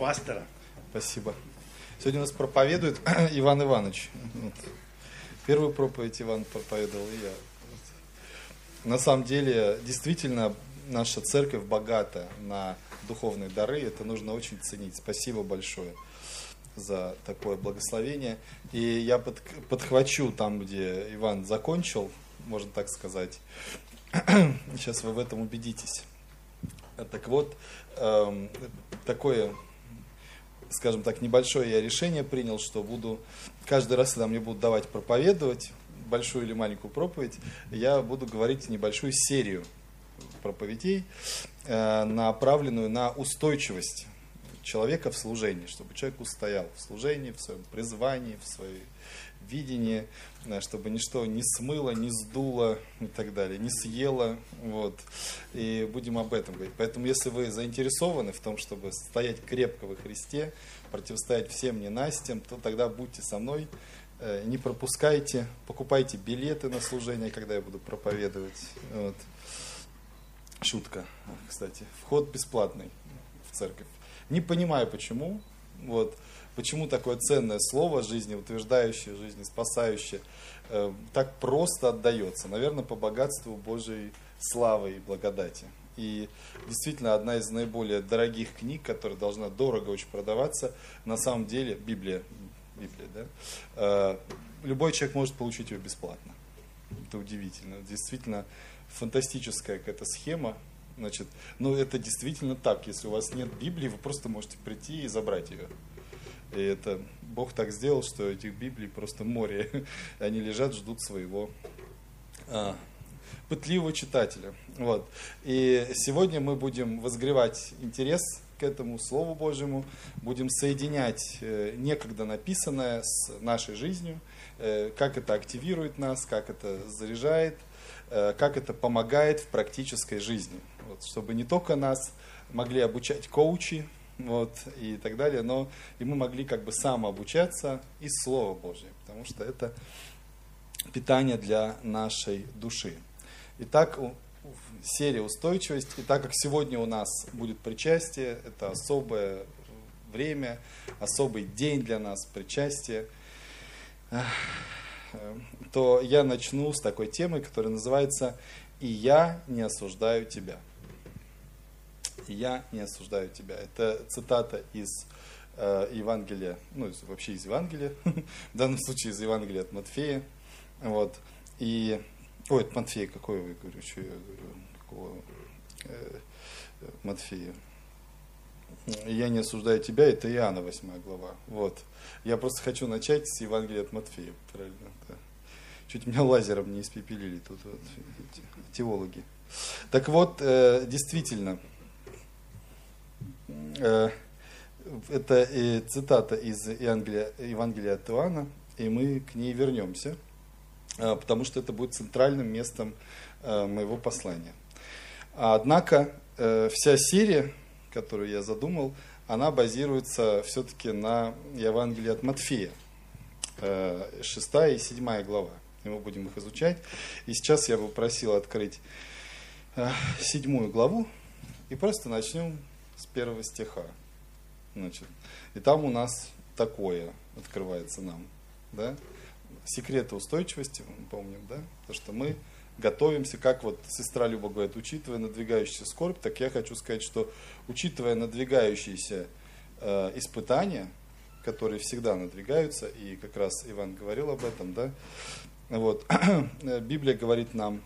пастора. Спасибо. Сегодня у нас проповедует Иван Иванович. Первую проповедь Иван проповедовал и я. На самом деле, действительно, наша церковь богата на духовные дары. Это нужно очень ценить. Спасибо большое за такое благословение. И я под, подхвачу там, где Иван закончил, можно так сказать. Сейчас вы в этом убедитесь. Так вот, эм, такое, скажем так, небольшое я решение принял, что буду каждый раз, когда мне будут давать проповедовать, большую или маленькую проповедь, я буду говорить небольшую серию проповедей, э, направленную на устойчивость человека в служении, чтобы человек устоял в служении, в своем призвании, в своей видении, чтобы ничто не смыло, не сдуло и так далее, не съело. Вот. И будем об этом говорить. Поэтому, если вы заинтересованы в том, чтобы стоять крепко во Христе, противостоять всем ненастьям, то тогда будьте со мной, э, не пропускайте, покупайте билеты на служение, когда я буду проповедовать. Вот. Шутка, кстати. Вход бесплатный в церковь. Не понимаю почему. Вот. Почему такое ценное слово, жизнеутверждающее, жизнеспасающее, э, так просто отдается? Наверное, по богатству Божьей славы и благодати. И действительно, одна из наиболее дорогих книг, которая должна дорого очень продаваться, на самом деле Библия. Библия да? э, любой человек может получить ее бесплатно. Это удивительно. Действительно, фантастическая какая-то схема. Значит, ну это действительно так. Если у вас нет Библии, вы просто можете прийти и забрать ее. И это Бог так сделал, что этих Библий просто море. Они лежат, ждут своего а, пытливого читателя. Вот. И сегодня мы будем возгревать интерес к этому Слову Божьему, будем соединять э, некогда написанное с нашей жизнью, э, как это активирует нас, как это заряжает, э, как это помогает в практической жизни. Вот, чтобы не только нас могли обучать коучи, вот, и так далее, но и мы могли как бы самообучаться из Слова Божьего, потому что это питание для нашей души. Итак, серия устойчивость. И так как сегодня у нас будет причастие, это особое время, особый день для нас, причастие, то я начну с такой темы, которая называется «И я не осуждаю тебя» и я не осуждаю тебя. Это цитата из э, Евангелия, ну, вообще из Евангелия, в данном случае из Евангелия от Матфея. Вот. И, ой, от Матфея, какой вы, говорю, что я говорю, какого э, Матфея. Я не осуждаю тебя, это Иоанна 8 глава. Вот. Я просто хочу начать с Евангелия от Матфея, правильно? Да. Чуть меня лазером не испепелили тут вот, теологи. Так вот, э, действительно, Э, это цитата из Евангелия, Евангелия от Иоанна, и мы к ней вернемся, э, потому что это будет центральным местом э, моего послания. Однако вся серия, которую я задумал, она базируется все-таки на Евангелии от Матфея, 6 и 7 глава. И мы будем их изучать. И сейчас я бы просил открыть седьмую главу и просто начнем с первого стиха. Значит, и там у нас такое открывается нам. Да? Секреты устойчивости, мы помним, да? То, что мы готовимся, как вот сестра Люба говорит, учитывая надвигающуюся скорбь, так я хочу сказать, что учитывая надвигающиеся э, испытания, которые всегда надвигаются, и как раз Иван говорил об этом, да, вот, Библия говорит нам,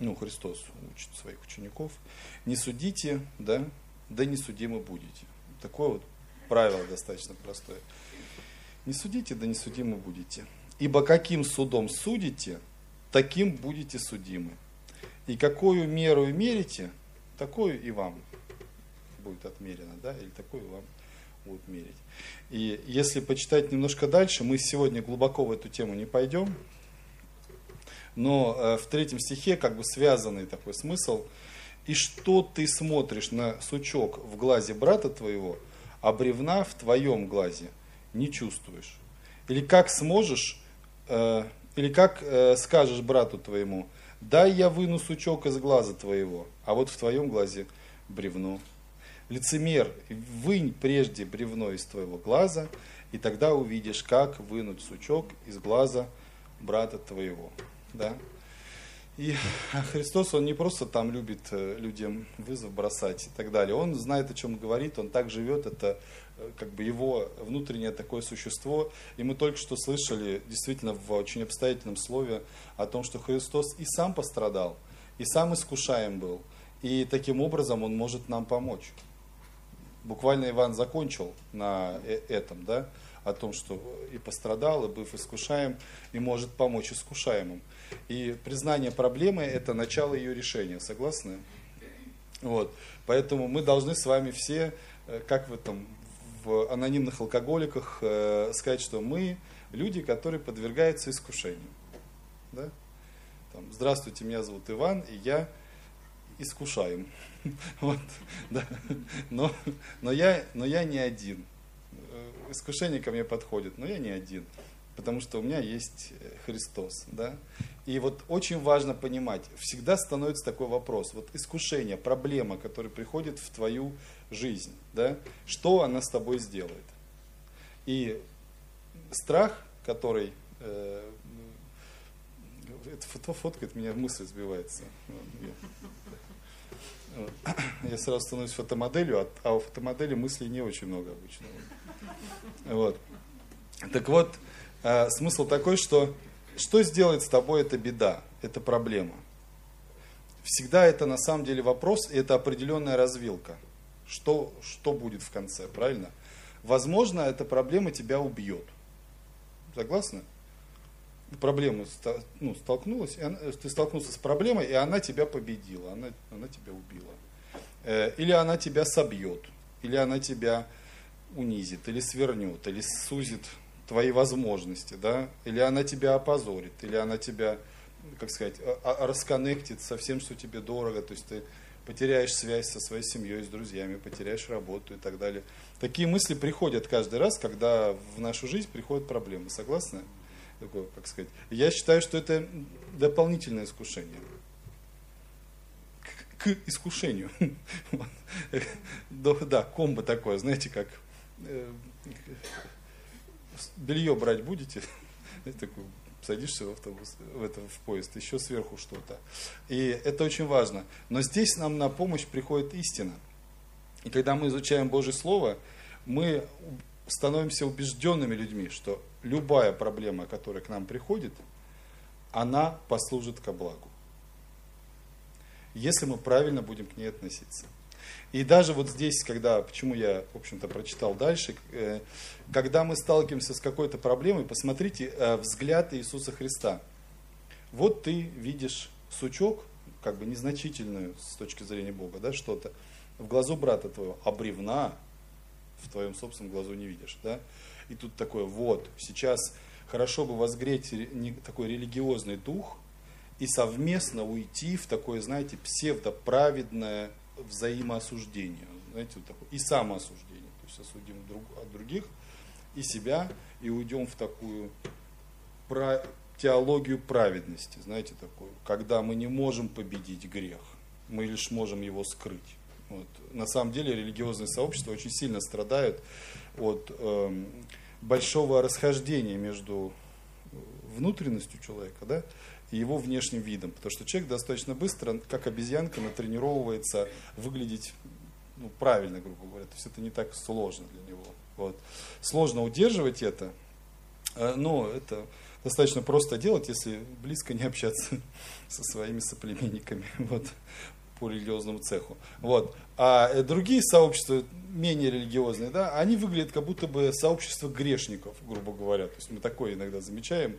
ну, Христос учит своих учеников, не судите, да, да не судимы будете. Такое вот правило достаточно простое. Не судите, да не судимы будете. Ибо каким судом судите, таким будете судимы. И какую меру мерите, такую и вам будет отмерено, да, или такую вам будут мерить. И если почитать немножко дальше, мы сегодня глубоко в эту тему не пойдем, но э, в третьем стихе как бы связанный такой смысл – и что ты смотришь на сучок в глазе брата твоего, а бревна в твоем глазе не чувствуешь? Или как сможешь, э, или как э, скажешь брату твоему, дай я выну сучок из глаза твоего, а вот в твоем глазе бревно. лицемер, вынь прежде бревно из твоего глаза, и тогда увидишь, как вынуть сучок из глаза брата твоего. Да? И Христос, Он не просто там любит э, людям вызов бросать и так далее. Он знает, о чем говорит, Он так живет, это э, как бы его внутреннее такое существо. И мы только что слышали действительно в очень обстоятельном слове о том, что Христос и сам пострадал, и сам искушаем был. И таким образом Он может нам помочь. Буквально Иван закончил на э, этом, да, о том, что и пострадал, и быв искушаем, и может помочь искушаемым. И признание проблемы – это начало ее решения, согласны? Вот. Поэтому мы должны с вами все, э, как в этом, в анонимных алкоголиках, э, сказать, что мы люди, которые подвергаются искушению. Да? Там, Здравствуйте, меня зовут Иван, и я искушаем. Вот, да. но, но, я, но я не один. Э, искушение ко мне подходит, но я не один потому что у меня есть э, Христос. Да? И вот очень важно понимать, всегда становится такой вопрос, вот искушение, проблема, которая приходит в твою жизнь, да? что она с тобой сделает. И страх, который, э, это фото фоткает, меня мысль сбивается. Я сразу становлюсь фотомоделью, а у фотомодели мыслей не очень много обычно. Вот. Так вот, Э, смысл такой, что что сделает с тобой эта беда, эта проблема? Всегда это на самом деле вопрос, и это определенная развилка. Что, что будет в конце, правильно? Возможно, эта проблема тебя убьет. Согласны? Проблема ну, столкнулась, она, ты столкнулся с проблемой, и она тебя победила, она, она тебя убила. Э, или она тебя собьет, или она тебя унизит, или свернет, или сузит твои возможности, да, или она тебя опозорит, или она тебя, как сказать, а, а, расконнектит со всем, что тебе дорого, то есть ты потеряешь связь со своей семьей, с друзьями, потеряешь работу и так далее. Такие мысли приходят каждый раз, когда в нашу жизнь приходят проблемы. Согласны? Такое, как сказать. Я считаю, что это дополнительное искушение. К, к искушению. Да, комбо такое, знаете, как э, белье брать будете? Такой, садишься в автобус, в, это, в поезд, еще сверху что-то. И это очень важно. Но здесь нам на помощь приходит истина. И когда мы изучаем Божье Слово, мы становимся убежденными людьми, что любая проблема, которая к нам приходит, она послужит ко благу. Если мы правильно будем к ней относиться. И даже вот здесь, когда, почему я, в общем-то, прочитал дальше, э, когда мы сталкиваемся с какой-то проблемой, посмотрите э, взгляд Иисуса Христа. Вот ты видишь сучок, как бы незначительную с точки зрения Бога, да, что-то, в глазу брата твоего, а бревна в твоем собственном глазу не видишь, да. И тут такое, вот, сейчас хорошо бы возгреть такой религиозный дух и совместно уйти в такое, знаете, псевдоправедное взаимоосуждению, знаете, вот такое, и самоосуждение, то есть осудим друг, от других и себя, и уйдем в такую про, теологию праведности, знаете, такую, когда мы не можем победить грех, мы лишь можем его скрыть. Вот. На самом деле религиозные сообщества очень сильно страдают от э, большого расхождения между внутренностью человека, да, и его внешним видом. Потому что человек достаточно быстро, как обезьянка, натренировывается выглядеть ну, правильно, грубо говоря. То есть это не так сложно для него. Вот. Сложно удерживать это, э, но это достаточно просто делать, если близко не общаться со своими соплеменниками вот, по религиозному цеху. Вот. А э, другие сообщества, менее религиозные, да, они выглядят как будто бы сообщество грешников, грубо говоря. То есть мы такое иногда замечаем.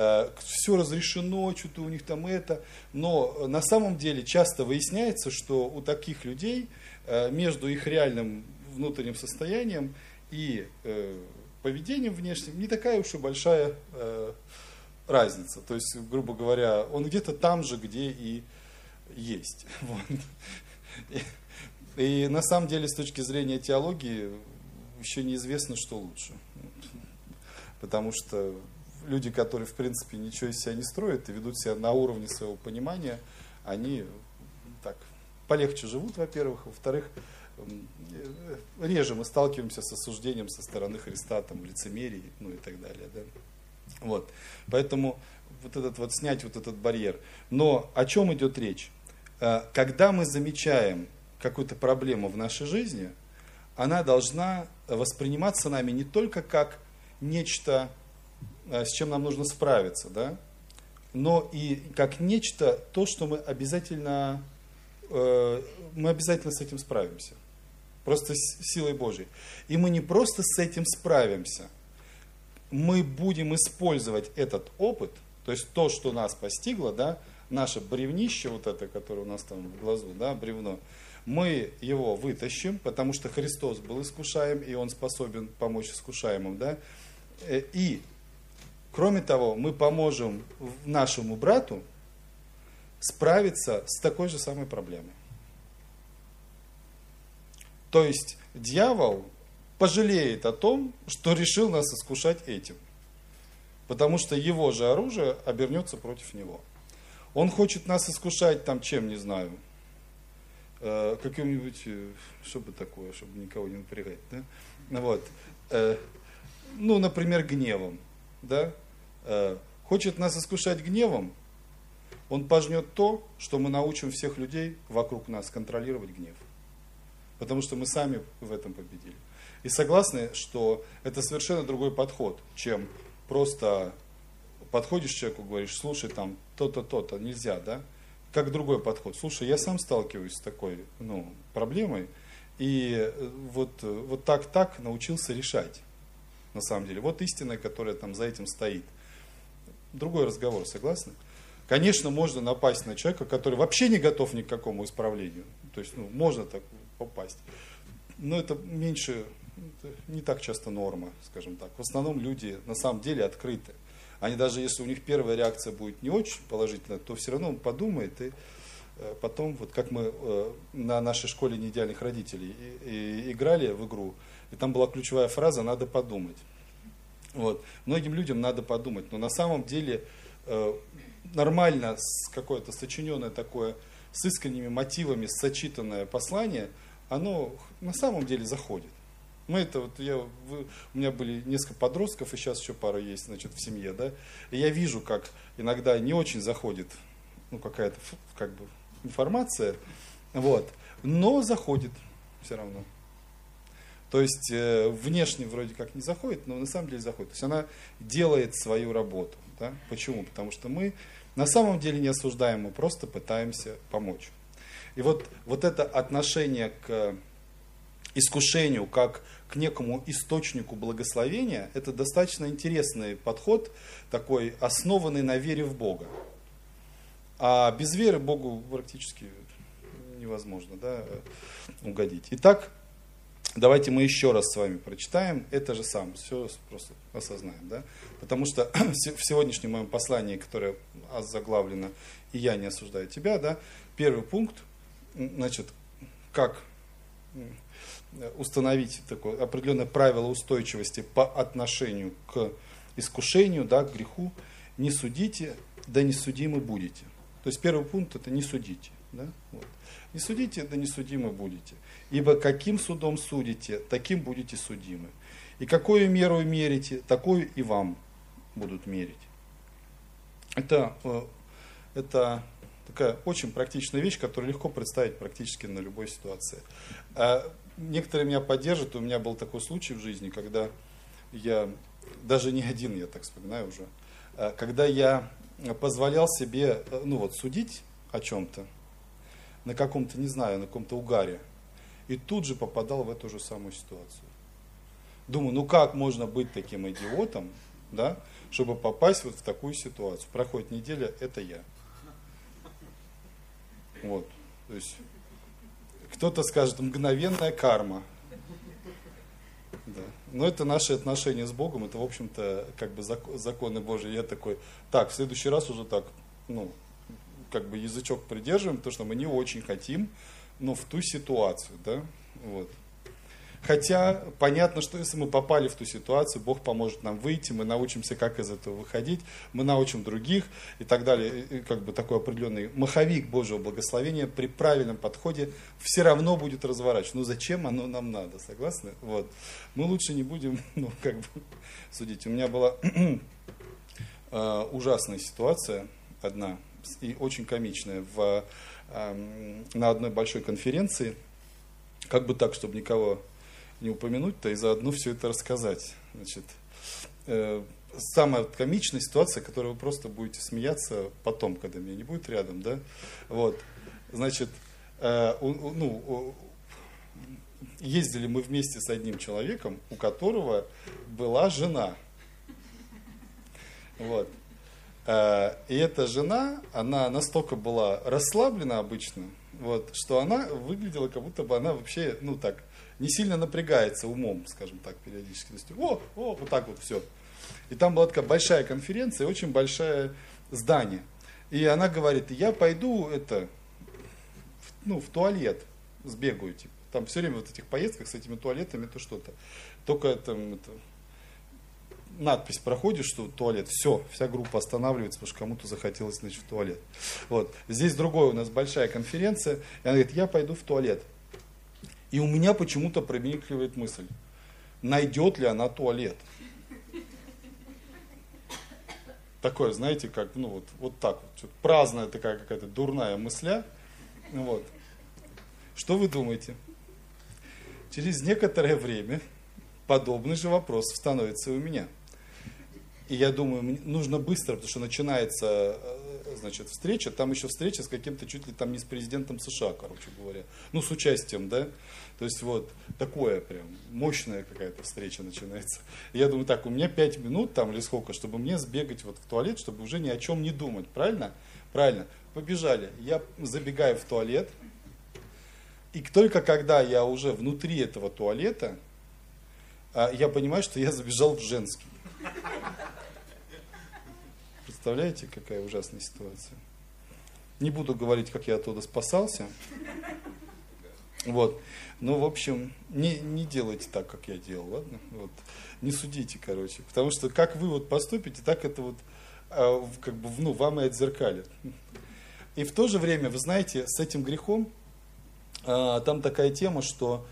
Э, все разрешено, что-то у них там это. Но на самом деле часто выясняется, что у таких людей э, между их реальным внутренним состоянием и э, поведением внешним не такая уж и большая разница. То есть, грубо говоря, он где-то там же, где и есть. Вот. И на самом деле, с точки зрения теологии, еще неизвестно, что лучше. Потому что люди, которые, в принципе, ничего из себя не строят и ведут себя на уровне своего понимания, они так полегче живут, во-первых, во-вторых, реже мы сталкиваемся с осуждением со стороны Христа, там, лицемерии, ну и так далее. Да? Вот. Поэтому вот этот вот снять вот этот барьер. Но о чем идет речь? Э, когда мы замечаем какую-то проблему в нашей жизни, она должна восприниматься нами не только как нечто, э, с чем нам нужно справиться, да, но и как нечто, то, что мы обязательно, э, мы обязательно с этим справимся. Просто силой Божьей. И мы не просто с этим справимся, мы будем использовать этот опыт, то есть то, что нас постигло, да, наше бревнище, вот это, которое у нас там в глазу, да, бревно, мы его вытащим, потому что Христос был искушаем, и Он способен помочь искушаемым, да, э, и, кроме того, мы поможем нашему брату справиться с такой же самой проблемой. То есть дьявол пожалеет о том, что решил нас искушать этим. Потому что его же оружие обернется против него. Он хочет нас искушать там чем, не знаю, э, каким-нибудь, э, что бы такое, чтобы никого не напрягать, да? Вот. Э, ну, например, гневом, да? Э, хочет нас искушать гневом, он пожнет то, что мы научим всех людей вокруг нас контролировать гнев. Потому что мы сами в этом победили. И согласны, что это совершенно другой подход, чем просто подходишь человеку, говоришь, слушай, там, то-то, то-то, нельзя, да? Как другой подход. Слушай, я сам сталкиваюсь с такой ну, проблемой, и вот, вот так-так научился решать, на самом деле. Вот истина, которая там за этим стоит. Другой разговор, согласны? Конечно, можно напасть на человека, который вообще не готов ни к какому исправлению. То есть, ну, можно так попасть. Но это меньше, это не так часто норма, скажем так. В основном люди на самом деле открыты. Они даже если у них первая реакция будет не очень положительная, то все равно он подумает и э, потом, вот как мы э, на нашей школе неидеальных родителей играли в игру, и там была ключевая фраза «надо подумать». Вот. Многим людям надо подумать, но на самом деле э, нормально какое-то сочиненное такое с искренними мотивами сочитанное послание, оно на самом деле заходит. Мы это вот я, вы, у меня были несколько подростков, и сейчас еще пара есть, значит, в семье, да. И я вижу, как иногда не очень заходит, ну, какая-то, как бы, информация, вот, но заходит все равно. То есть э, внешне вроде как не заходит, но на самом деле заходит. То есть она делает свою работу. Да? Почему? Потому что мы на самом деле не осуждаем, мы просто пытаемся помочь. И вот, вот это отношение к искушению как к некому источнику благословения, это достаточно интересный подход, такой основанный на вере в Бога. А без веры Богу практически невозможно да, угодить. Итак, давайте мы еще раз с вами прочитаем это же самое, все просто осознаем. Да? Потому что в сегодняшнем моем послании, которое заглавлено «И я не осуждаю тебя», да, первый пункт, значит, как установить такое определенное правило устойчивости по отношению к искушению, да, к греху. Не судите, да не судимы будете. То есть первый пункт это не судите. Да? Вот. Не судите, да не судимы будете. Ибо каким судом судите, таким будете судимы. И какую меру мерите, такую и вам будут мерить. Это, э, это такая очень практичная вещь, которую легко представить практически на любой ситуации. А некоторые меня поддержат. У меня был такой случай в жизни, когда я, даже не один, я так вспоминаю уже, а, когда я позволял себе, ну вот, судить о чем-то, на каком-то, не знаю, на каком-то угаре, и тут же попадал в эту же самую ситуацию. Думаю, ну как можно быть таким идиотом, да, чтобы попасть вот в такую ситуацию. Проходит неделя, это я. Вот. То есть кто-то скажет мгновенная карма. Да. Но это наши отношения с Богом, это, в общем-то, как бы законы Божьи. Я такой, так, в следующий раз уже так, ну, как бы язычок придерживаем, потому что мы не очень хотим, но в ту ситуацию, да, вот. Хотя понятно, что если мы попали в ту ситуацию, Бог поможет нам выйти, мы научимся, как из этого выходить, мы научим других и так далее. И как бы такой определенный маховик Божьего благословения при правильном подходе все равно будет разворачиваться. Ну зачем оно нам надо, согласны? Вот. Мы лучше не будем, ну как бы судить. У меня была э, ужасная ситуация одна и очень комичная в, э, на одной большой конференции. Как бы так, чтобы никого не упомянуть-то и заодно все это рассказать. Значит, э, самая комичная ситуация, которой вы просто будете смеяться потом, когда меня не будет рядом, да, вот, значит, э, ну, ездили мы вместе с одним человеком, у которого была жена, вот, и эта жена, она настолько была расслаблена обычно, вот, что она выглядела, как будто бы она вообще, ну так, не сильно напрягается умом, скажем так, периодически. То есть, о, о, вот так вот все. И там была такая большая конференция, очень большое здание. И она говорит, я пойду это, ну, в туалет сбегаю, типа. Там все время вот этих поездках с этими туалетами это что-то. Только там это, надпись проходит, что туалет, все, вся группа останавливается, потому что кому-то захотелось, значит, в туалет. Вот. Здесь другое у нас большая конференция, и она говорит, я пойду в туалет. И у меня почему-то промелькивает мысль, найдет ли она туалет. Такое, знаете, как, ну вот, вот так вот, праздная такая какая-то дурная мысля. Вот. Что вы думаете? Через некоторое время подобный же вопрос становится у меня. И я думаю, нужно быстро, потому что начинается э, значит, встреча, там еще встреча с каким-то чуть ли там не с президентом США, короче говоря. Ну, с участием, да. То есть вот такое прям мощная какая-то встреча начинается. Я думаю, так, у меня пять минут там или сколько, чтобы мне сбегать вот в туалет, чтобы уже ни о чем не думать, правильно? Правильно. Побежали. Я забегаю в туалет, и только когда я уже внутри этого туалета, а, я понимаю, что я забежал в женский. Представляете, какая ужасная ситуация? Не буду говорить, как я оттуда спасался. Вот. Ну, в общем, не, не делайте так, как я делал, ладно? Вот. Не судите, короче. Потому что как вы вот поступите, так это вот а, как бы, ну, вам и отзеркалит. И в то же время, вы знаете, с этим грехом а, там такая тема, что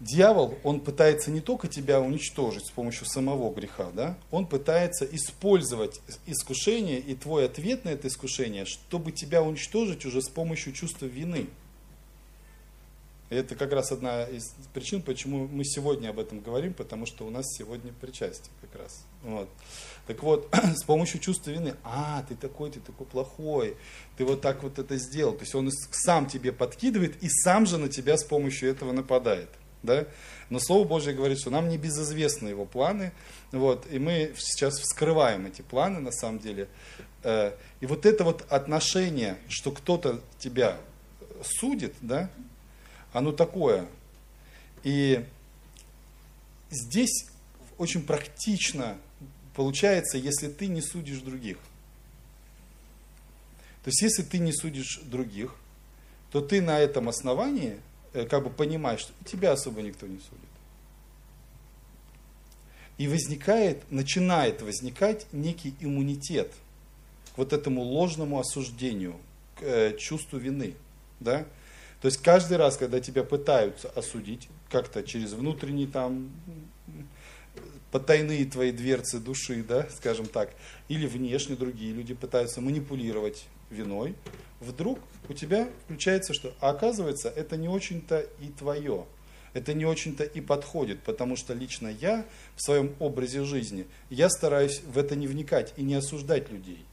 дьявол, он пытается не только тебя уничтожить с помощью самого греха, да, он пытается использовать искушение и твой ответ на это искушение, чтобы тебя уничтожить уже с помощью чувства вины. И это как раз одна из причин, почему мы сегодня об этом говорим, потому что у нас сегодня причастие как раз. Вот. Так вот, с помощью чувства вины, а, ты такой, ты такой плохой, ты вот так вот это сделал. То есть он сам тебе подкидывает и сам же на тебя с помощью этого нападает. Да? Но Слово Божье говорит, что нам не безызвестны его планы, вот, и мы сейчас вскрываем эти планы на самом деле. Э, и вот это вот отношение, что кто-то тебя судит, да, оно такое. И здесь очень практично получается, если ты не судишь других. То есть, если ты не судишь других, то ты на этом основании как бы понимаешь, что тебя особо никто не судит. И возникает, начинает возникать некий иммунитет к вот этому ложному осуждению, к э, чувству вины. Да? То есть каждый раз, когда тебя пытаются осудить, как-то через внутренние там потайные твои дверцы души, да, скажем так, или внешне другие люди пытаются манипулировать виной, вдруг у тебя включается что? А оказывается, это не очень-то и твое. Это не очень-то и подходит, потому что лично я в своем образе жизни, я стараюсь в это не вникать и не осуждать людей.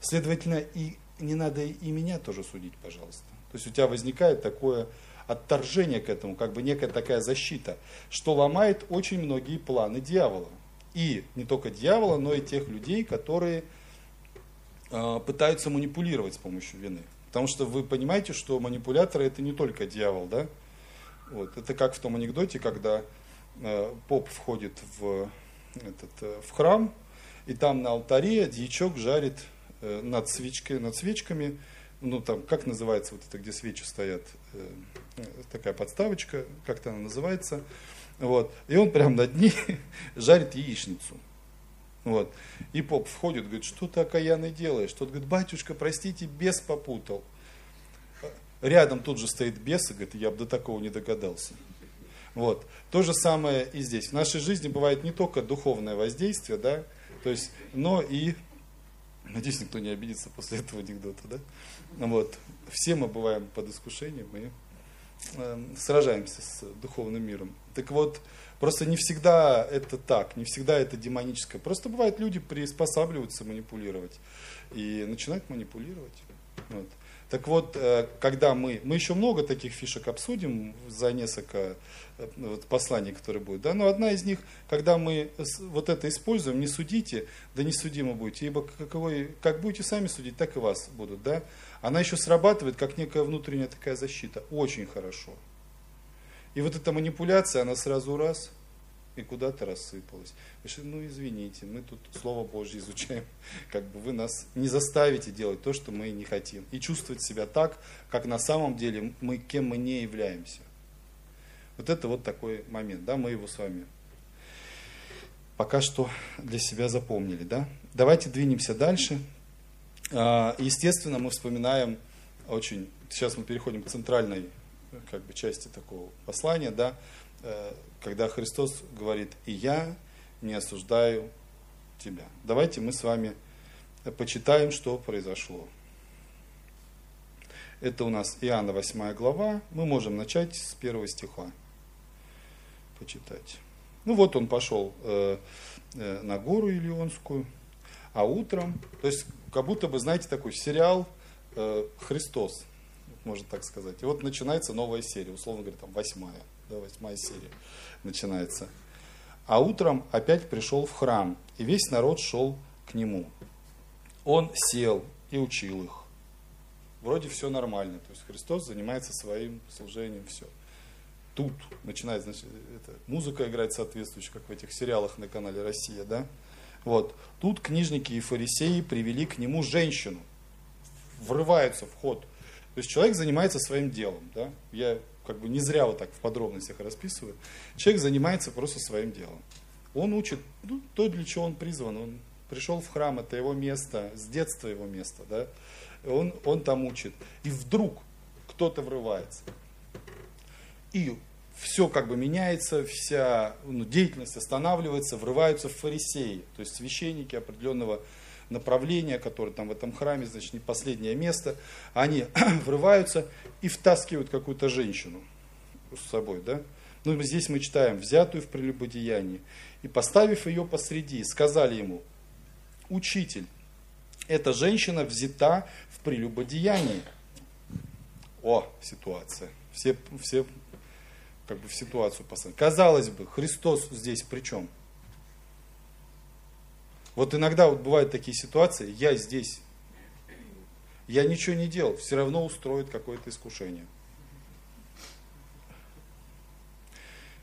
Следовательно, и не надо и меня тоже судить, пожалуйста. То есть у тебя возникает такое отторжение к этому, как бы некая такая защита, что ломает очень многие планы дьявола. И не только дьявола, но и тех людей, которые пытаются манипулировать с помощью вины. Потому что вы понимаете, что манипуляторы это не только дьявол, да? Вот. Это как в том анекдоте, когда э, поп входит в, этот, э, в храм, и там на алтаре дьячок жарит э, над, свечкой, над свечками ну там, как называется вот это, где свечи стоят, э, такая подставочка, как-то она называется, вот, и он прям над ней жарит яичницу. Вот. И поп входит, говорит, что ты окаянный делаешь? Тот говорит, батюшка, простите, бес попутал. Рядом тут же стоит бес и говорит, я бы до такого не догадался. Вот. То же самое и здесь. В нашей жизни бывает не только духовное воздействие, да, то есть, но и, надеюсь, никто не обидится после этого анекдота, да, вот. Все мы бываем под искушением и э, сражаемся с духовным миром. Так вот, просто не всегда это так, не всегда это демоническое. Просто бывает, люди приспосабливаются манипулировать и начинают манипулировать. Вот. Так вот, э, когда мы, мы еще много таких фишек обсудим за несколько э, вот, посланий, которые будут, да, но одна из них, когда мы вот это используем, не судите, да не судимы будете, ибо каковой, как будете сами судить, так и вас будут, да, она еще срабатывает как некая внутренняя такая защита, очень хорошо. И вот эта манипуляция, она сразу раз – и куда-то рассыпалось. Ну, извините, мы тут Слово Божье изучаем. Как бы вы нас не заставите делать то, что мы не хотим. И чувствовать себя так, как на самом деле мы, кем мы не являемся. Вот это вот такой момент, да, мы его с вами пока что для себя запомнили, да. Давайте двинемся дальше. А, естественно, мы вспоминаем очень, сейчас мы переходим к центральной как бы, части такого послания, да, Э, когда Христос говорит, и я не осуждаю тебя. Давайте мы с вами почитаем, что произошло. Это у нас Иоанна 8 глава. Мы можем начать с первого стиха. Почитать. Ну вот он пошел э, э, на гору Илионскую, а утром, то есть как будто бы, знаете, такой сериал Христос, можно так сказать. И вот начинается новая серия, условно говоря, там восьмая да, восьмая серия начинается. А утром опять пришел в храм, и весь народ шел к нему. Он сел и учил их. Вроде все нормально, то есть Христос занимается своим служением, все. Тут начинает, значит, это, музыка играть соответствующая, как в этих сериалах на канале Россия, да? Вот. Тут книжники и фарисеи привели к нему женщину. Врываются в ход. То есть человек занимается своим делом, да? Я как бы не зря вот так в подробностях расписываю. Человек занимается просто своим делом. Он учит ну, то, для чего он призван. Он пришел в храм, это его место, с детства его место. Да? Он, он там учит. И вдруг кто-то врывается. И все как бы меняется, вся ну, деятельность останавливается, врываются в фарисеи, то есть священники определенного направления, которые там в этом храме, значит, не последнее место, они врываются и втаскивают какую-то женщину с собой, да? Ну, здесь мы читаем, взятую в прелюбодеянии, и поставив ее посреди, сказали ему, учитель, эта женщина взята в прелюбодеянии. О, ситуация. Все, все как бы в ситуацию посмотрели. Казалось бы, Христос здесь при чем? Вот иногда вот бывают такие ситуации, я здесь, я ничего не делал, все равно устроит какое-то искушение.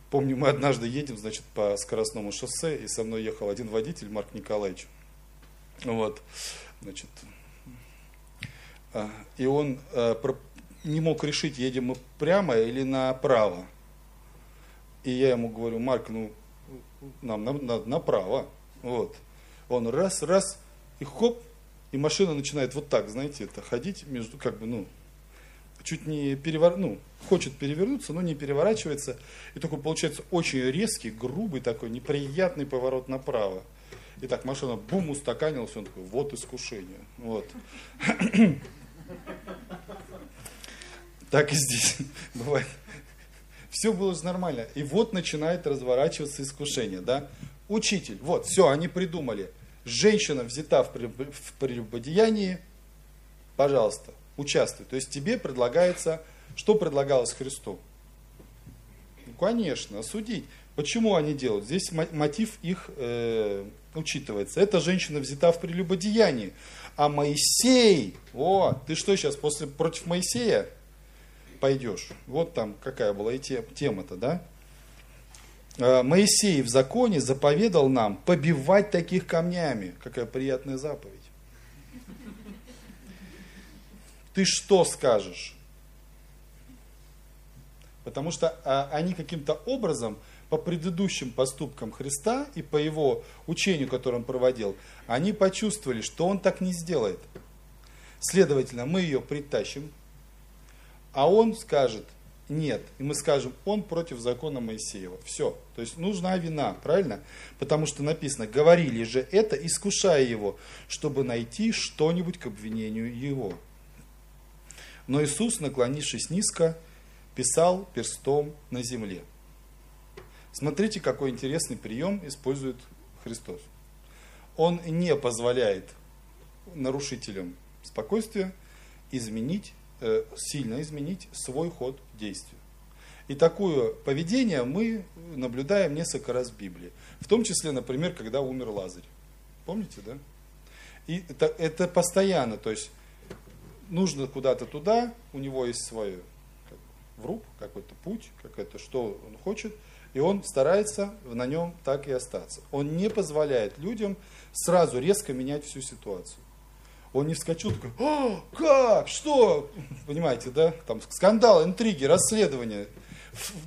Помню, мы однажды едем, значит, по скоростному шоссе, и со мной ехал один водитель, Марк Николаевич. Вот, значит, а, и он а, не мог решить, едем мы прямо или направо. И я ему говорю, Марк, ну, нам надо направо. Вот. Он раз, раз, и хоп, и машина начинает вот так, знаете, это ходить между, как бы, ну, чуть не перевор, ну, хочет перевернуться, но не переворачивается. И такой получается очень резкий, грубый такой, неприятный поворот направо. И так машина бум устаканилась, он такой, вот искушение. Вот. Так и здесь бывает. Все было нормально. И вот начинает разворачиваться искушение, да? Учитель, вот, все, они придумали. Женщина взята в прелюбодеянии, пожалуйста, участвуй. То есть тебе предлагается, что предлагалось Христу? Ну, конечно, осудить. Почему они делают? Здесь мотив их э, учитывается. Эта женщина взята в прелюбодеянии. А Моисей, о, ты что сейчас после, против Моисея пойдешь? Вот там какая была и тема-то, да? Э, Моисей в законе заповедал нам побивать таких камнями. Какая приятная заповедь. ты что скажешь? Потому что а, они каким-то образом по предыдущим поступкам Христа и по его учению, которое он проводил, они почувствовали, что он так не сделает. Следовательно, мы ее притащим, а он скажет, нет. И мы скажем, он против закона Моисеева. Все. То есть нужна вина, правильно? Потому что написано, говорили же это, искушая его, чтобы найти что-нибудь к обвинению его. Но Иисус, наклонившись низко, писал перстом на земле. Смотрите, какой интересный прием использует Христос. Он не позволяет нарушителям спокойствия изменить сильно изменить свой ход действия. И такое поведение мы наблюдаем несколько раз в Библии. В том числе, например, когда умер Лазарь. Помните, да? И это, это постоянно, то есть нужно куда-то туда, у него есть свой как, вруб, какой-то путь, какое-то, что он хочет, и он старается на нем так и остаться. Он не позволяет людям сразу резко менять всю ситуацию. Он не вскочил такой, О, как, что? Понимаете, да? Там скандал, интриги, расследование.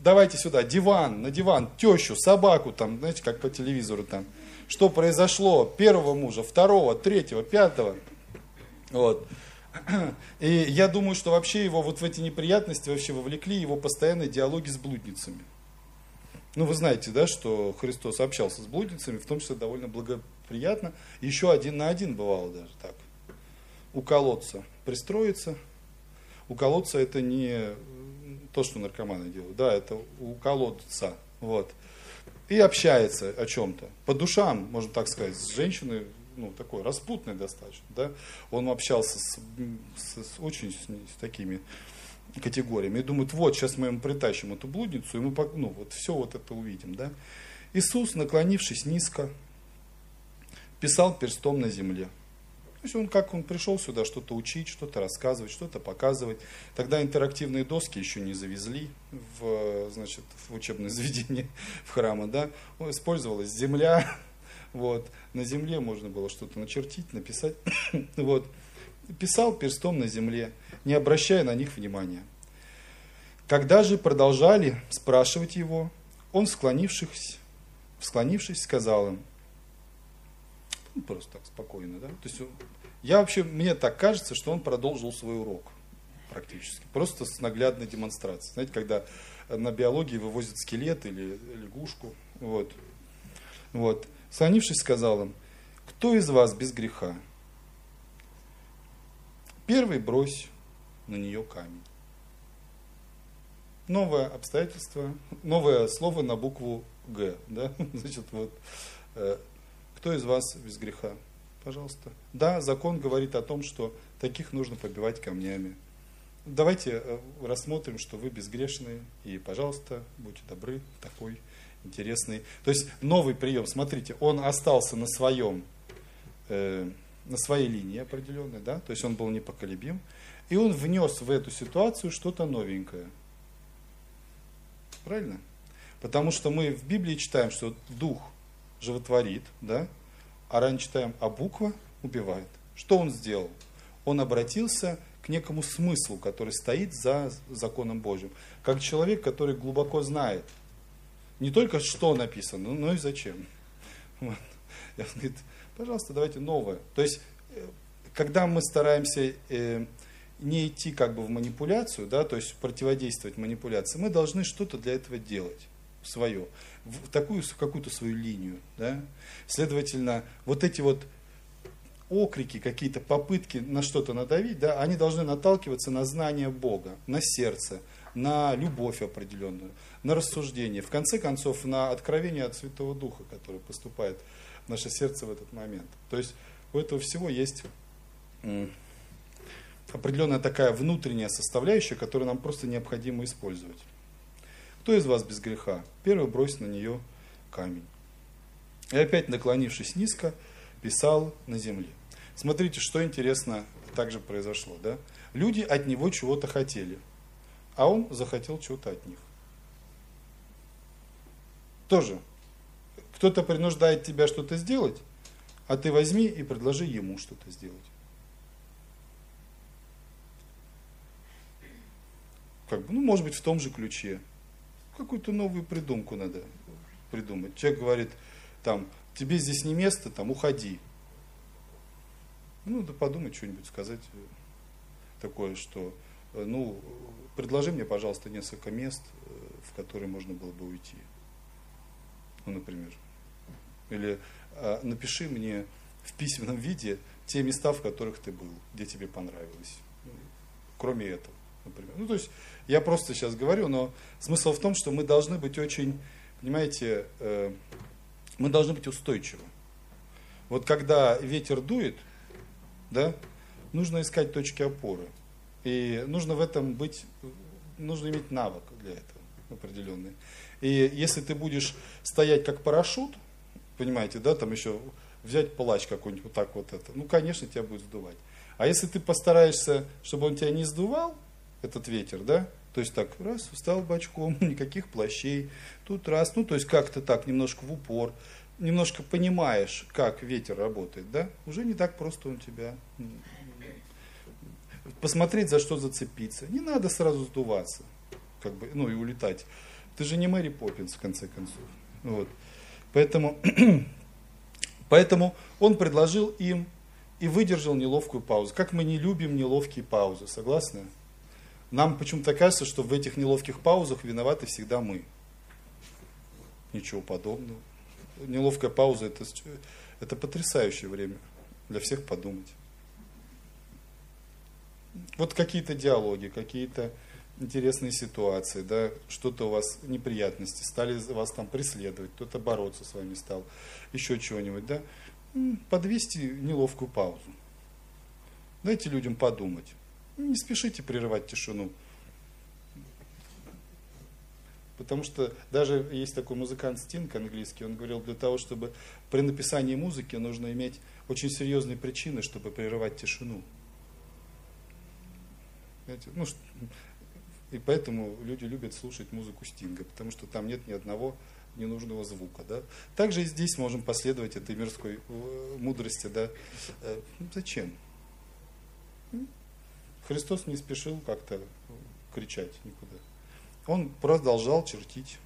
Давайте сюда, диван, на диван, тещу, собаку, там, знаете, как по телевизору там. Что произошло первого мужа, второго, третьего, пятого. Вот. И я думаю, что вообще его вот в эти неприятности вообще вовлекли его постоянные диалоги с блудницами. Ну, вы знаете, да, что Христос общался с блудницами, в том числе довольно благоприятно. Еще один на один бывало даже так у колодца пристроиться. У колодца это не то, что наркоманы делают, да, это у колодца, вот. И общается о чем-то, по душам, можно так сказать, с женщиной, ну, такой распутной достаточно, да. Он общался с, с, с очень с, с такими категориями. И думают, вот, сейчас мы ему притащим эту блудницу, и мы, ну, вот все вот это увидим, да. Иисус, наклонившись низко, писал перстом на земле. То есть он как он пришел сюда что-то учить, что-то рассказывать, что-то показывать. Тогда интерактивные доски еще не завезли в, значит, в учебное заведение, в храмы, да. Использовалась земля, вот. На земле можно было что-то начертить, написать, вот. Писал перстом на земле, не обращая на них внимания. Когда же продолжали спрашивать его, он, склонившись, склонившись, сказал им, ну, просто так спокойно, да. То есть я вообще, мне так кажется, что он продолжил свой урок практически. Просто с наглядной демонстрацией. Знаете, когда на биологии вывозят скелет или лягушку. Вот. Вот. Склонившись, сказал им, кто из вас без греха? Первый брось на нее камень. Новое обстоятельство, новое слово на букву Г. Да? Значит, вот, э, кто из вас без греха? Пожалуйста. Да, закон говорит о том, что таких нужно побивать камнями. Давайте э, рассмотрим, что вы безгрешные, и, пожалуйста, будьте добры, такой интересный. То есть новый прием, смотрите, он остался на своем, э, на своей линии определенной, да, то есть он был непоколебим, и он внес в эту ситуацию что-то новенькое. Правильно? Потому что мы в Библии читаем, что Дух животворит, да, а ранее читаем, а буква убивает. Что он сделал? Он обратился к некому смыслу, который стоит за законом Божьим. Как человек, который глубоко знает не только что написано, но и зачем. Вот. Я говорю, пожалуйста, давайте новое. То есть, э, когда мы стараемся э, не идти как бы в манипуляцию, да, то есть противодействовать манипуляции, мы должны что-то для этого делать свое, в такую какую-то свою линию. Да? Следовательно, вот эти вот окрики, какие-то попытки на что-то надавить, да, они должны наталкиваться на знание Бога, на сердце, на любовь определенную, на рассуждение, в конце концов, на откровение от Святого Духа, который поступает в наше сердце в этот момент. То есть у этого всего есть определенная такая внутренняя составляющая, которую нам просто необходимо использовать. Кто из вас без греха? Первый бросит на нее камень. И опять, наклонившись низко, писал на земле. Смотрите, что интересно также произошло. Да? Люди от него чего-то хотели, а он захотел чего-то от них. Тоже. Кто-то принуждает тебя что-то сделать, а ты возьми и предложи ему что-то сделать. как бы, ну, может быть, в том же ключе. Какую-то новую придумку надо придумать. Человек говорит, там, тебе здесь не место, там, уходи. Ну, да подумать что-нибудь, сказать такое, что, э, ну, предложи мне, пожалуйста, несколько мест, э, в которые можно было бы уйти. Ну, например. Или а, напиши мне в письменном виде те места, в которых ты был, где тебе понравилось. Кроме этого, например. Ну, то есть, я просто сейчас говорю, но смысл в том, что мы должны быть очень, понимаете, э, мы должны быть устойчивы. Вот когда ветер дует, да, нужно искать точки опоры. И нужно в этом быть, нужно иметь навык для этого определенный. И если ты будешь стоять как парашют, понимаете, да, там еще взять плащ какой-нибудь, вот так вот это, ну, конечно, тебя будет сдувать. А если ты постараешься, чтобы он тебя не сдувал, этот ветер, да, то есть так, раз, встал бочком, никаких плащей, тут раз, ну, то есть как-то так, немножко в упор, немножко понимаешь, как ветер работает, да, уже не так просто он тебя посмотреть, за что зацепиться. Не надо сразу сдуваться, как бы, ну и улетать. Ты же не Мэри Поппинс, в конце концов. Вот. Поэтому, поэтому он предложил им и выдержал неловкую паузу. Как мы не любим неловкие паузы, согласны? Нам почему-то кажется, что в этих неловких паузах виноваты всегда мы. Ничего подобного. Неловкая пауза это, это потрясающее время для всех подумать. Вот какие-то диалоги, какие-то интересные ситуации, да, что-то у вас неприятности, стали вас там преследовать, кто-то бороться с вами стал, еще чего-нибудь, да, подвесьте неловкую паузу. Дайте людям подумать. Не спешите прерывать тишину. Потому что даже есть такой музыкант Стинг английский, он говорил, для того, чтобы при написании музыки нужно иметь очень серьезные причины, чтобы прерывать тишину. Ну, и поэтому люди любят слушать музыку Стинга, потому что там нет ни одного ненужного звука. Да? Также и здесь можем последовать этой мирской э, мудрости. Да? Э, зачем? Христос не спешил как-то кричать никуда. Он продолжал чертить.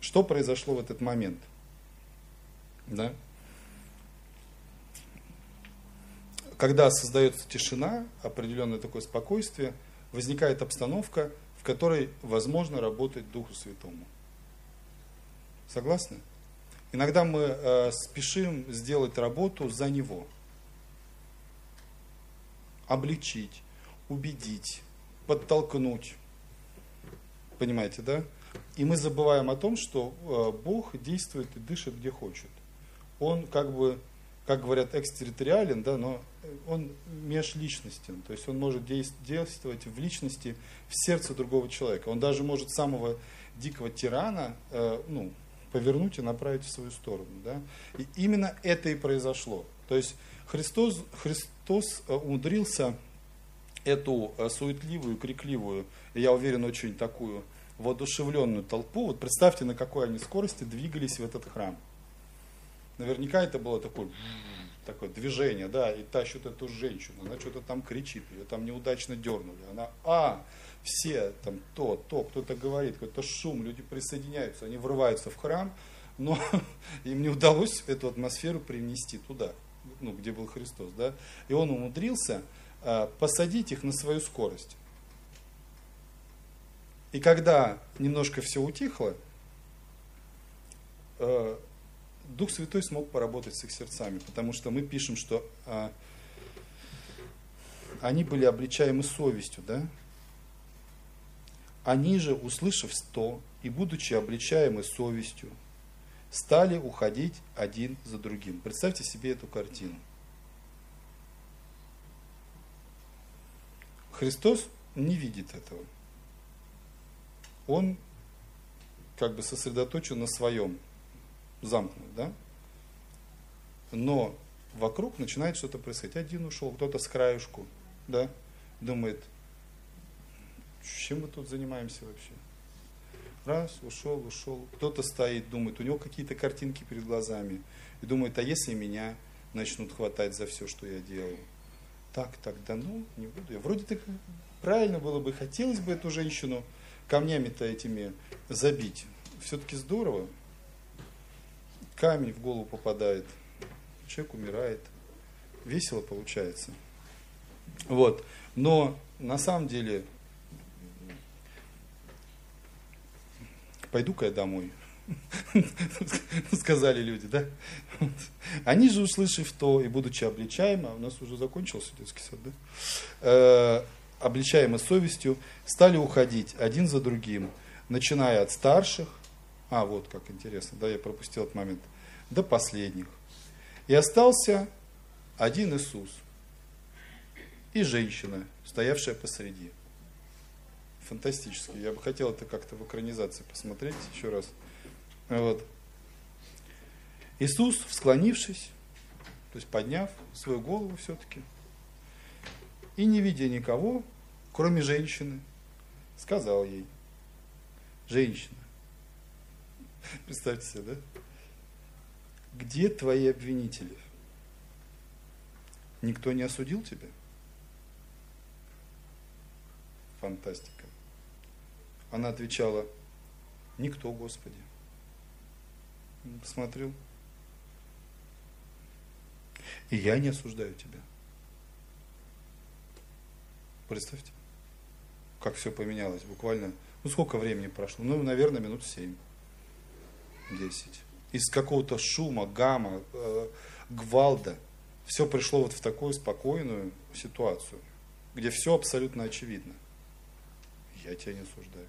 Что произошло в этот момент? Да? Когда создается тишина, определенное такое спокойствие – возникает обстановка, в которой возможно работать Духу Святому. Согласны? Иногда мы э, спешим сделать работу за Него. Обличить, убедить, подтолкнуть. Понимаете, да? И мы забываем о том, что э, Бог действует и дышит где хочет. Он как бы как говорят, экстерриториален, да, но он межличностен, то есть он может действовать в личности, в сердце другого человека. Он даже может самого дикого тирана э, ну, повернуть и направить в свою сторону. Да? И именно это и произошло. То есть Христос, Христос э, умудрился эту э, суетливую, крикливую, я уверен, очень такую воодушевленную толпу, вот представьте, на какой они скорости двигались в этот храм. Наверняка это было такое, такое движение, да, и тащут эту женщину, она что-то там кричит, ее там неудачно дернули, она, а, все там то, то, кто-то говорит, какой-то шум, люди присоединяются, они врываются в храм, но им не удалось эту атмосферу привнести туда, ну, где был Христос, да, и он умудрился а, посадить их на свою скорость. И когда немножко все утихло, а, Дух Святой смог поработать с их сердцами, потому что мы пишем, что а, они были обличаемы совестью, да? Они же, услышав сто и будучи обличаемы совестью, стали уходить один за другим. Представьте себе эту картину. Христос не видит этого. Он как бы сосредоточен на своем замкнут, да? Но вокруг начинает что-то происходить. Один ушел, кто-то с краюшку, да? Думает, чем мы тут занимаемся вообще? Раз, ушел, ушел. Кто-то стоит, думает, у него какие-то картинки перед глазами. И думает, а если меня начнут хватать за все, что я делаю? так, так, да ну, не буду. Я вроде так правильно было бы, хотелось бы эту женщину камнями-то этими забить. Все-таки здорово. Камень в голову попадает, человек умирает. Весело получается. Вот. Но на самом деле, пойду-ка я домой. Сказали люди, да? Они же, услышав то, и будучи обличаемы, а у нас уже закончился детский сад, да? Э, обличаемы совестью, стали уходить один за другим, начиная от старших, а вот как интересно, да, я пропустил этот момент, до последних. И остался один Иисус и женщина, стоявшая посреди. Фантастически. Я бы хотел это как-то в экранизации посмотреть еще раз. Вот. Иисус, склонившись, то есть подняв свою голову все-таки, и не видя никого, кроме женщины, сказал ей, женщина, представьте себе, да? Где твои обвинители? Никто не осудил тебя? Фантастика. Она отвечала, никто, Господи. Посмотрел. И я не осуждаю тебя. Представьте, как все поменялось. Буквально, ну сколько времени прошло? Ну, наверное, минут семь, десять. Из какого-то шума, гамма, э, гвалда все пришло вот в такую спокойную ситуацию, где все абсолютно очевидно. Я тебя не осуждаю.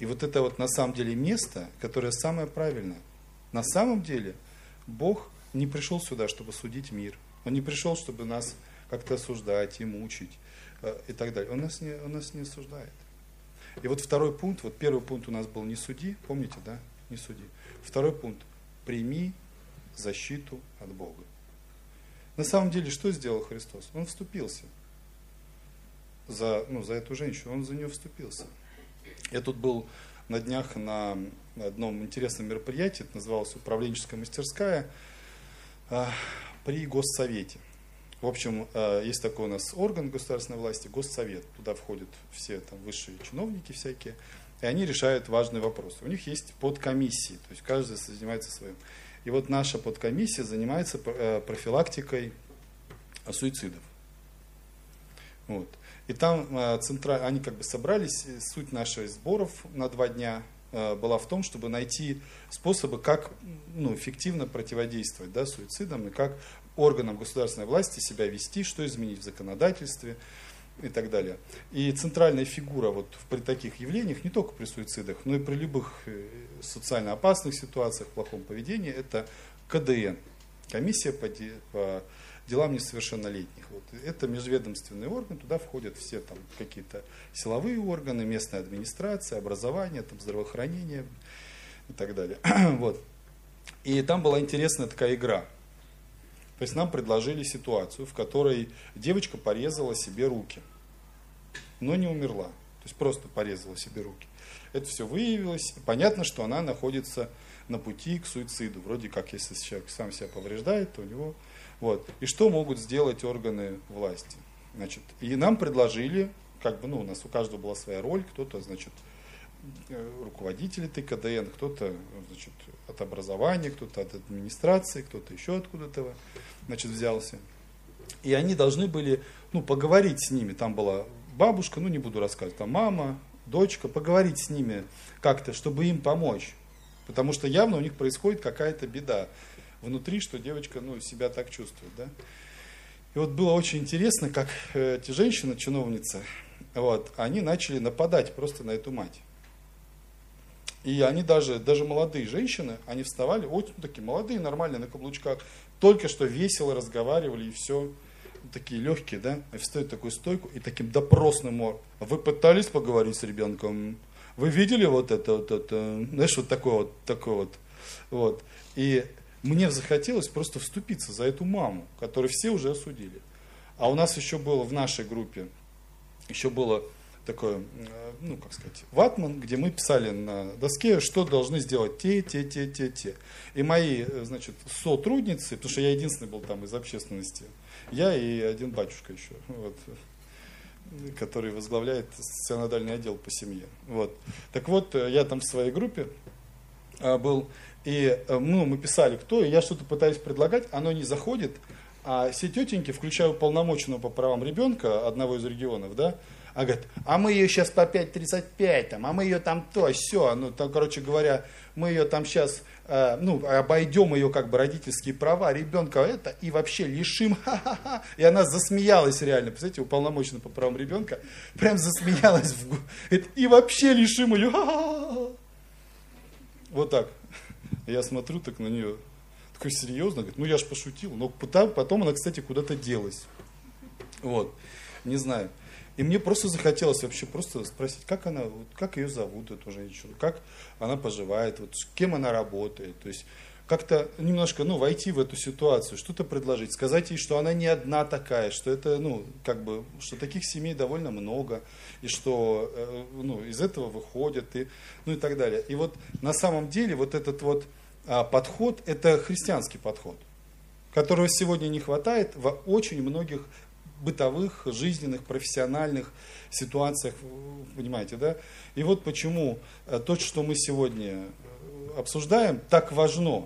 И вот это вот на самом деле место, которое самое правильное. На самом деле Бог не пришел сюда, чтобы судить мир. Он не пришел, чтобы нас как-то осуждать и мучить э, и так далее. Он нас, не, он нас не осуждает. И вот второй пункт, вот первый пункт у нас был не суди, помните, да? Не суди. Второй пункт, прими защиту от Бога. На самом деле, что сделал Христос? Он вступился за, ну, за эту женщину, он за нее вступился. Я тут был на днях на одном интересном мероприятии, это называлось «Управленческая мастерская» а, при Госсовете. В общем, а, есть такой у нас орган государственной власти, Госсовет. Туда входят все там, высшие чиновники всякие, и они решают важные вопросы. У них есть подкомиссии, то есть каждый занимается своим. И вот наша подкомиссия занимается э, профилактикой суицидов. Вот. И там э, центра... они как бы собрались, суть наших сборов на два дня э, была в том, чтобы найти способы, как ну, эффективно противодействовать да, суицидам и как органам государственной власти себя вести, что изменить в законодательстве и так далее. И центральная фигура вот при таких явлениях, не только при суицидах, но и при любых э, социально опасных ситуациях, плохом поведении, это КДН, комиссия по, по делам несовершеннолетних. Вот. Это межведомственный орган, туда входят все там какие-то силовые органы, местная администрация, образование, там, здравоохранение и так далее. вот. И там была интересная такая игра. То есть нам предложили ситуацию, в которой девочка порезала себе руки, но не умерла. То есть просто порезала себе руки. Это все выявилось. Понятно, что она находится на пути к суициду. Вроде как, если человек сам себя повреждает, то у него вот. И что могут сделать органы власти? Значит, и нам предложили, как бы, ну, у нас у каждого была своя роль, кто-то, значит, э, руководители ТКДН, кто-то, значит, от образования, кто-то от администрации, кто-то еще откуда-то, значит, взялся. И они должны были, ну, поговорить с ними. Там была бабушка, ну, не буду рассказывать, там мама, дочка, поговорить с ними как-то, чтобы им помочь. Потому что явно у них происходит какая-то беда внутри, что девочка ну, себя так чувствует. Да? И вот было очень интересно, как э, эти женщины, чиновницы, вот, они начали нападать просто на эту мать. И они даже, даже молодые женщины, они вставали, очень такие молодые, нормальные, на каблучках, только что весело разговаривали и все, такие легкие, да, и встают такую стойку и таким допросным ор. Вы пытались поговорить с ребенком? Вы видели вот это, вот это, знаешь, вот такое вот, такое вот, вот. И мне захотелось просто вступиться за эту маму, которую все уже осудили. А у нас еще было в нашей группе, еще было такой, э, ну, как сказать, ватман, где мы писали на доске, что должны сделать те, те, те, те, те. И мои, э, значит, сотрудницы, потому что я единственный был там из общественности, я и один батюшка еще, вот, который возглавляет социально отдел по семье. Вот. Так вот, э, я там в своей группе был, и ну, мы писали, кто, и я что-то пытаюсь предлагать, оно не заходит, а все тетеньки, включая уполномоченного по правам ребенка одного из регионов, да, а говорит, а мы ее сейчас по 5.35, там, а мы ее там то, все, ну, там, короче говоря, мы ее там сейчас, э, ну, обойдем ее как бы родительские права, ребенка это, и вообще лишим, ха-ха-ха. И она засмеялась реально, представляете, уполномоченная по правам ребенка, прям засмеялась, в, и вообще лишим ее, ха-ха-ха. Вот так. Я смотрю так на нее, такой серьезно, говорит, ну я ж пошутил, но потом она, кстати, куда-то делась. Вот, не знаю. И мне просто захотелось вообще просто спросить, как она, как ее зовут, эту женщину, как она поживает, вот, с кем она работает. То есть как-то немножко, ну, войти в эту ситуацию, что-то предложить, сказать ей, что она не одна такая, что это, ну, как бы, что таких семей довольно много, и что, э, ну, из этого выходят, и, ну, и так далее. И вот на самом деле вот этот вот а, подход, это христианский подход, которого сегодня не хватает в очень многих бытовых, жизненных, профессиональных ситуациях, понимаете, да? И вот почему э, то, что мы сегодня э, обсуждаем, так важно.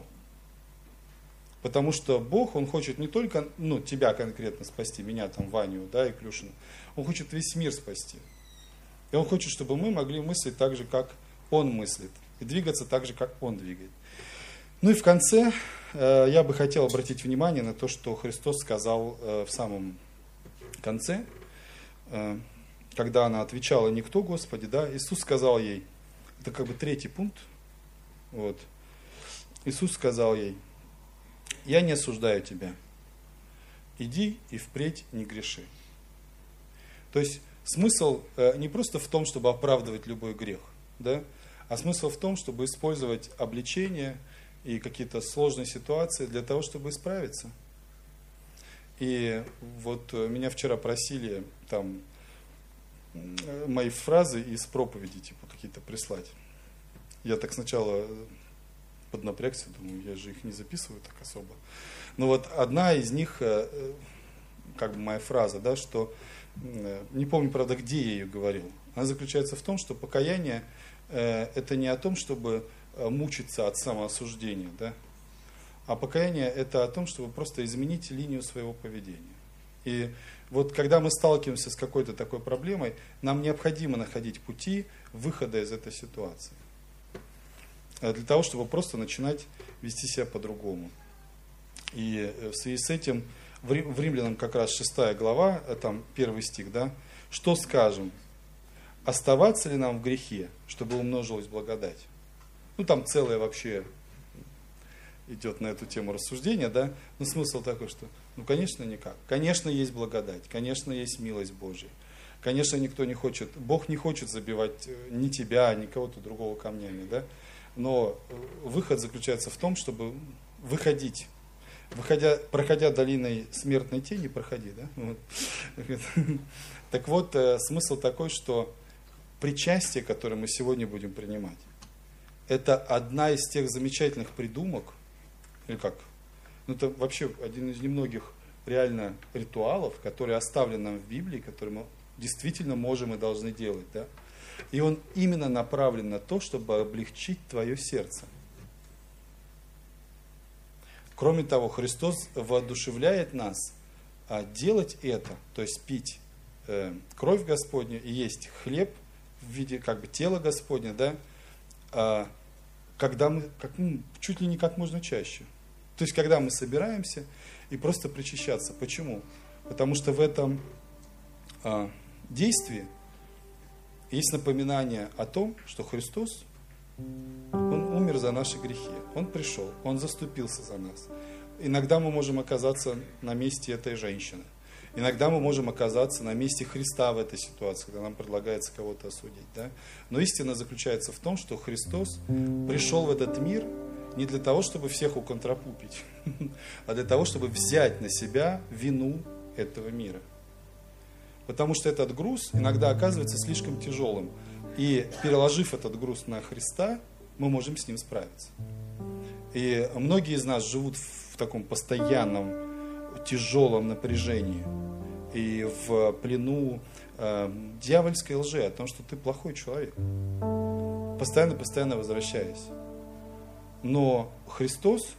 Потому что Бог, Он хочет не только ну, тебя конкретно спасти, меня там, Ваню, да, и Клюшину, Он хочет весь мир спасти. И Он хочет, чтобы мы могли мыслить так же, как Он мыслит, и двигаться так же, как Он двигает. Ну и в конце э, я бы хотел обратить внимание на то, что Христос сказал э, в самом конце, э, когда она отвечала «Никто, Господи», да, Иисус сказал ей, это как бы третий пункт, вот, Иисус сказал ей, «Я не осуждаю тебя, иди и впредь не греши». То есть смысл э, не просто в том, чтобы оправдывать любой грех, да, а смысл в том, чтобы использовать обличение и какие-то сложные ситуации для того, чтобы исправиться – и вот э, меня вчера просили там мои фразы из проповеди, типа, какие-то прислать. Я так сначала поднапрягся, думаю, я же их не записываю так особо. Но вот одна из них, э, э, как бы моя фраза, да, что, не помню, правда, где я ее говорил, она заключается в том, что покаяние это не о том, чтобы мучиться от самоосуждения, да, а покаяние это о том, чтобы просто изменить линию своего поведения. И вот когда мы сталкиваемся с какой-то такой проблемой, нам необходимо находить пути выхода из этой ситуации. Э, для того, чтобы просто начинать вести себя по-другому. И э, в связи с этим в Римлянам как раз 6 глава, э, там первый стих, да, что скажем? Оставаться ли нам в грехе, чтобы умножилась благодать? Ну там целая вообще идет на эту тему рассуждения, да, но смысл такой, что, ну, конечно, никак. Конечно, есть благодать, конечно, есть милость Божья. Конечно, никто не хочет, Бог не хочет забивать э, ни тебя, ни кого-то другого камнями, да, но э, выход заключается в том, чтобы выходить. Выходя, проходя долиной смертной тени, проходи, да? Так вот, э, смысл такой, что причастие, которое мы сегодня будем принимать, это одна из тех замечательных придумок, или как? Ну, это вообще один из немногих реально ритуалов, который оставлен нам в Библии, который мы действительно можем и должны делать. Да? И он именно направлен на то, чтобы облегчить твое сердце. Кроме того, Христос воодушевляет нас а, делать это, то есть пить э, кровь Господню и есть хлеб в виде как бы тела Господня, да, а, когда мы как, ну, чуть ли не как можно чаще. То есть, когда мы собираемся и просто причащаться. Почему? Потому что в этом а, действии есть напоминание о том, что Христос, Он умер за наши грехи. Он пришел, Он заступился за нас. Иногда мы можем оказаться на месте этой женщины. Иногда мы можем оказаться на месте Христа в этой ситуации, когда нам предлагается кого-то осудить. Да? Но истина заключается в том, что Христос пришел в этот мир не для того, чтобы всех уконтрапупить, а для того, чтобы взять на себя вину этого мира. Потому что этот груз иногда оказывается слишком тяжелым. И переложив этот груз на Христа, мы можем с ним справиться. И многие из нас живут в таком постоянном тяжелом напряжении и в плену э, дьявольской лжи о том, что ты плохой человек. Постоянно-постоянно возвращаясь. Но Христос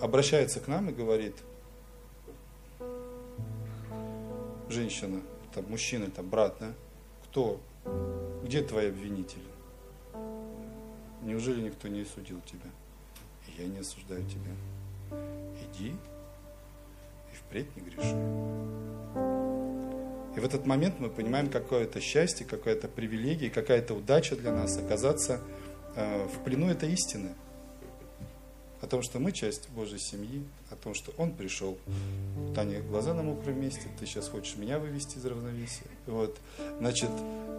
обращается к нам и говорит, женщина, там, мужчина, там, брат, да, кто, где твои обвинители? Неужели никто не судил тебя? Я не осуждаю тебя. Иди и впредь не греши. И в этот момент мы понимаем какое-то счастье, какая-то привилегия, какая-то удача для нас оказаться э, в плену этой истины. О том, что мы часть Божьей семьи, о том, что Он пришел. Таня, глаза на мокром месте, ты сейчас хочешь меня вывести из равновесия. Вот. Значит,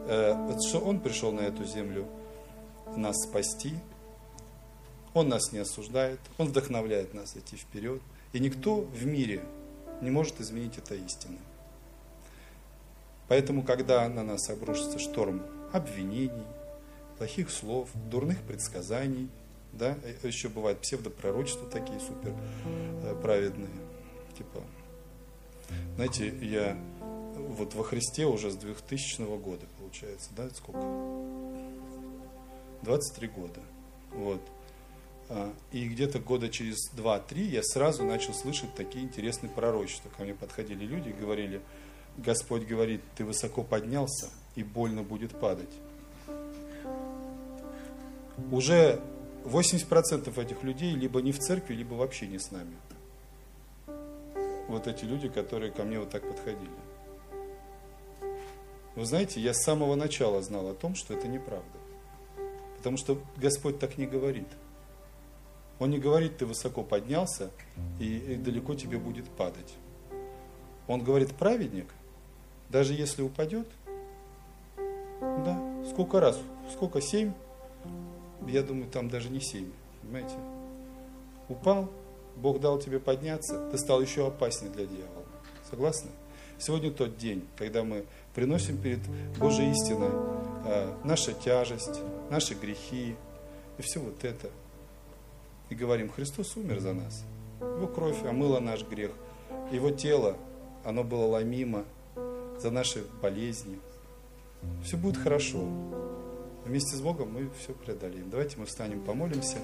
э, что Он пришел на эту землю – нас спасти. Он нас не осуждает, Он вдохновляет нас идти вперед. И никто в мире не может изменить это истины. Поэтому, когда на нас обрушится шторм обвинений, плохих слов, дурных предсказаний, да, еще бывают псевдопророчества такие супер э, праведные, типа, знаете, я вот во Христе уже с 2000 года, получается, да, сколько? 23 года. Вот. А, и где-то года через 2-3 я сразу начал слышать такие интересные пророчества. Ко мне подходили люди и говорили, Господь говорит, ты высоко поднялся, и больно будет падать. Уже 80% этих людей либо не в церкви, либо вообще не с нами. Вот эти люди, которые ко мне вот так подходили. Вы знаете, я с самого начала знал о том, что это неправда. Потому что Господь так не говорит. Он не говорит, ты высоко поднялся, и, и далеко тебе будет падать. Он говорит, праведник, даже если упадет, да, сколько раз, сколько, семь? Я думаю, там даже не семь, понимаете? Упал, Бог дал тебе подняться, ты стал еще опаснее для дьявола. Согласны? Сегодня тот день, когда мы приносим перед Божьей истиной э, наша тяжесть, наши грехи и все вот это. И говорим, Христос умер за нас. Его кровь омыла наш грех. Его тело, оно было ломимо за наши болезни. Все будет хорошо. Вместе с Богом мы все преодолеем. Давайте мы встанем, помолимся.